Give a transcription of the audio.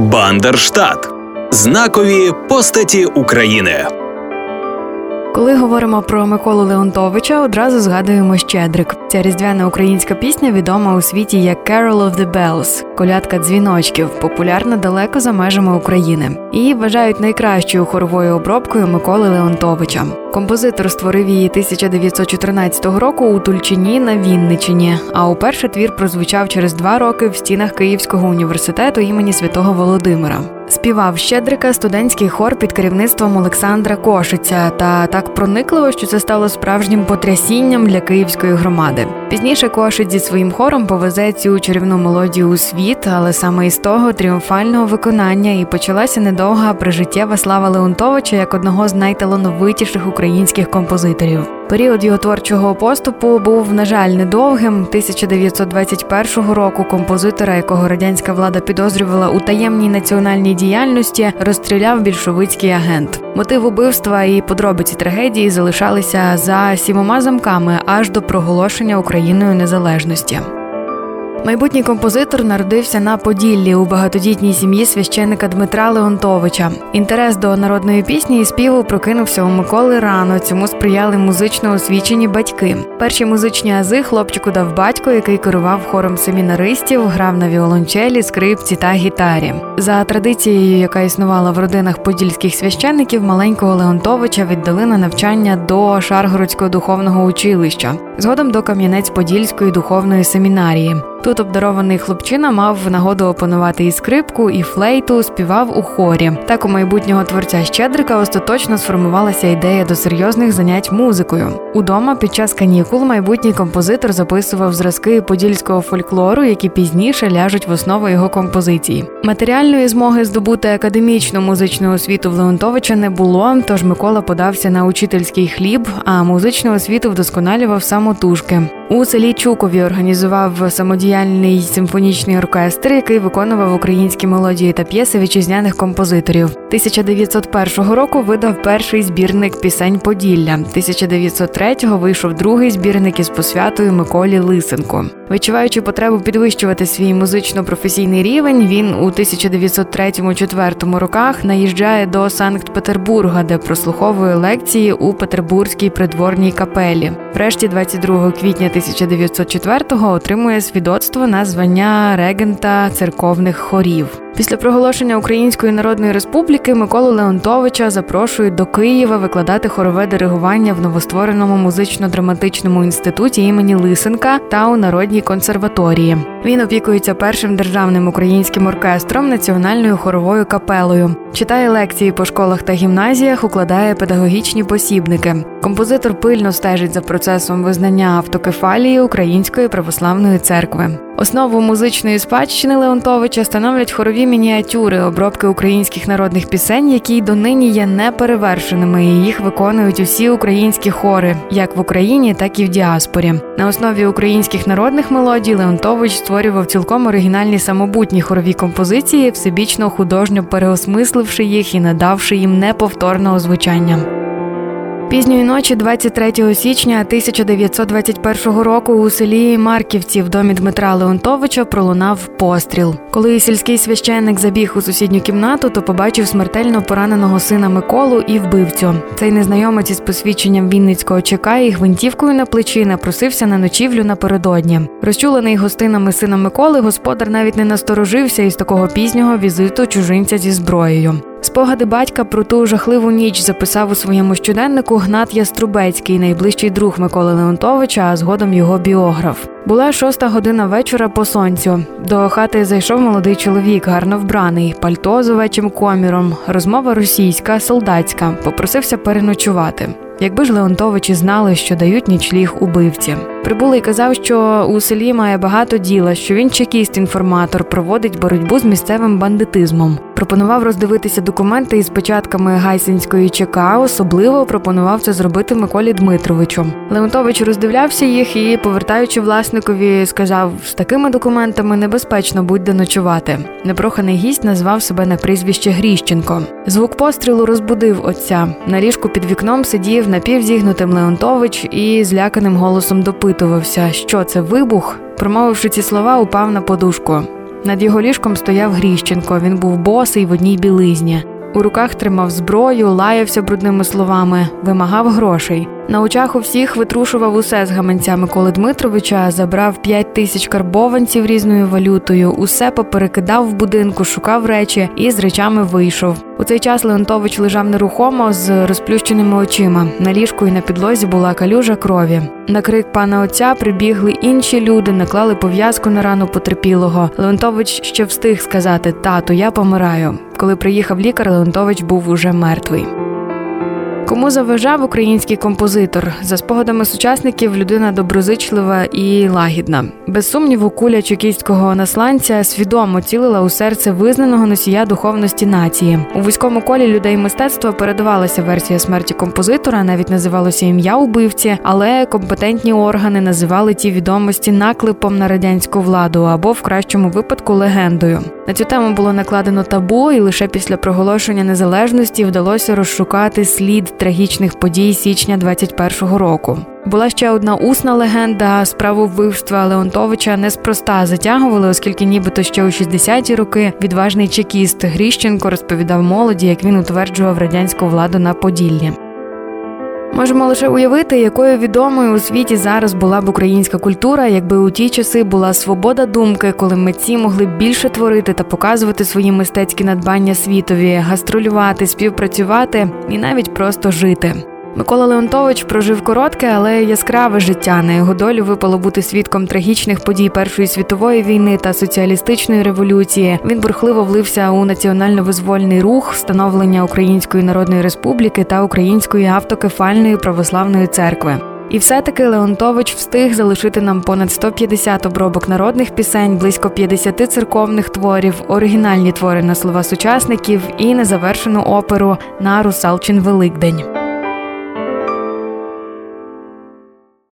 Бандерштат знакові постаті України. Коли говоримо про Миколу Леонтовича, одразу згадуємо Щедрик. Ця різдвяна українська пісня відома у світі як «Carol of the Bells» – колядка дзвіночків, популярна далеко за межами України. Її вважають найкращою хоровою обробкою Миколи Леонтовича. Композитор створив її 1914 року у Тульчині на Вінничині. А уперше твір прозвучав через два роки в стінах Київського університету імені Святого Володимира. Співав Щедрика студентський хор під керівництвом Олександра Кошиця, та так проникливо, що це стало справжнім потрясінням для київської громади. Пізніше Кошиць зі своїм хором повезе цю чарівну мелодію у світ, але саме із того тріумфального виконання і почалася недовга прижиттєва слава Леонтовича як одного з найталановитіших українських композиторів. Період його творчого поступу був, на жаль, недовгим. 1921 року композитора, якого радянська влада підозрювала у таємній національній діяльності, розстріляв більшовицький агент. Мотив убивства і подробиці трагедії залишалися за сімома замками аж до проголошення Україною незалежності. Майбутній композитор народився на Поділлі у багатодітній сім'ї священника Дмитра Леонтовича. Інтерес до народної пісні і співу прокинувся у Миколи рано. Цьому сприяли музично освічені батьки. Перші музичні ази хлопчику дав батько, який керував хором семінаристів, грав на віолончелі, скрипці та гітарі. За традицією, яка існувала в родинах подільських священників, маленького Леонтовича віддали на навчання до Шаргородського духовного училища, згодом до Кам'янець-Подільської духовної семінарії. Тут обдарований хлопчина мав нагоду опанувати і скрипку, і флейту, співав у хорі. Так у майбутнього творця Щедрика остаточно сформувалася ідея до серйозних занять музикою. Удома під час канікул майбутній композитор записував зразки подільського фольклору, які пізніше ляжуть в основу його композиції. Матеріальної змоги здобути академічну музичну освіту в Леонтовича не було, тож Микола подався на учительський хліб, а музичну освіту вдосконалював самотужки. У селі Чукові організував самодіяльний симфонічний оркестр, який виконував українські мелодії та п'єси вітчизняних композиторів. 1901 року видав перший збірник пісень Поділля. 1903-го вийшов другий збірник із посвятою Миколі Лисенко. Відчуваючи потребу підвищувати свій музично-професійний рівень, він у 1903-1904 роках наїжджає до Санкт-Петербурга, де прослуховує лекції у Петербурзькій придворній капелі. Врешті, 22 квітня 1904-го отримує свідоцтво на звання регента церковних хорів. Після проголошення Української Народної Республіки Миколу Леонтовича запрошують до Києва викладати хорове диригування в новоствореному музично-драматичному інституті імені Лисенка та у Народній консерваторії. Він опікується першим державним українським оркестром, національною хоровою капелою, читає лекції по школах та гімназіях, укладає педагогічні посібники. Композитор пильно стежить за процесом визнання автокефалії Української православної церкви. Основу музичної спадщини Леонтовича становлять хорові мініатюри, обробки українських народних пісень, які донині є неперевершеними. і Їх виконують усі українські хори, як в Україні, так і в діаспорі. На основі українських народних мелодій Леонтович створював цілком оригінальні самобутні хорові композиції, всебічно художньо переосмисливши їх і надавши їм неповторного звучання. Пізньої ночі, 23 січня 1921 року, у селі Марківці в домі Дмитра Леонтовича пролунав постріл. Коли сільський священник забіг у сусідню кімнату, то побачив смертельно пораненого сина Миколу і вбивцю. Цей незнайомець із посвідченням Вінницького ЧК і гвинтівкою на плечі напросився на ночівлю напередодні. Розчулений гостинами сина Миколи, господар навіть не насторожився із такого пізнього візиту чужинця зі зброєю. Спогади батька про ту жахливу ніч записав у своєму щоденнику Гнат Яструбецький, найближчий друг Миколи Леонтовича, а згодом його біограф. Була шоста година вечора по сонцю. До хати зайшов молодий чоловік, гарно вбраний, пальто з овечим коміром, розмова російська, солдатська. Попросився переночувати. Якби ж Леонтовичі знали, що дають нічліг убивці. Прибулий казав, що у селі має багато діла, що він чекіст-інформатор, проводить боротьбу з місцевим бандитизмом. Пропонував роздивитися документи із початками Гайсинської ЧК. Особливо пропонував це зробити Миколі Дмитровичу. Леонтович роздивлявся їх і, повертаючи власникові, сказав: з такими документами небезпечно будь-де ночувати. Непроханий гість назвав себе на прізвище Гріщенко. Звук пострілу розбудив отця. На ліжку під вікном сидів напівзігнутим Леонтович і зляканим голосом допитувався, що це вибух. Промовивши ці слова, упав на подушку. Над його ліжком стояв Гріщенко. Він був босий в одній білизні. У руках тримав зброю, лаявся брудними словами, вимагав грошей. На очах у всіх витрушував усе з гаманця Миколи Дмитровича, забрав п'ять тисяч карбованців різною валютою, усе поперекидав в будинку, шукав речі і з речами вийшов. У цей час Леонтович лежав нерухомо з розплющеними очима. На ліжку і на підлозі була калюжа крові. На крик пана отця прибігли інші люди, наклали пов'язку на рану потерпілого. Леонтович ще встиг сказати: Тату, я помираю. Коли приїхав лікар, Леонтович був уже мертвий. Кому заважав український композитор? За спогадами сучасників, людина доброзичлива і лагідна. Без сумніву, куля чекістського насланця свідомо цілила у серце визнаного носія духовності нації. У вузькому колі людей мистецтва передавалася версія смерті композитора, навіть називалося ім'я убивці, але компетентні органи називали ті відомості наклепом на радянську владу або в кращому випадку легендою. На цю тему було накладено табу, і лише після проголошення незалежності вдалося розшукати слід трагічних подій січня 21-го року. Була ще одна усна легенда. Справу вбивства Леонтовича неспроста затягували, оскільки нібито ще у 60-ті роки відважний чекіст Гріщенко розповідав молоді, як він утверджував радянську владу на Поділлі. Можемо лише уявити, якою відомою у світі зараз була б українська культура, якби у ті часи була свобода думки, коли митці могли більше творити та показувати свої мистецькі надбання світові, гастролювати, співпрацювати і навіть просто жити. Микола Леонтович прожив коротке, але яскраве життя. На його долю випало бути свідком трагічних подій Першої світової війни та соціалістичної революції. Він бурхливо влився у національно-визвольний рух, встановлення Української Народної Республіки та Української автокефальної православної церкви. І все-таки Леонтович встиг залишити нам понад 150 обробок народних пісень, близько 50 церковних творів, оригінальні твори на слова сучасників і незавершену оперу на Русалчин Великдень.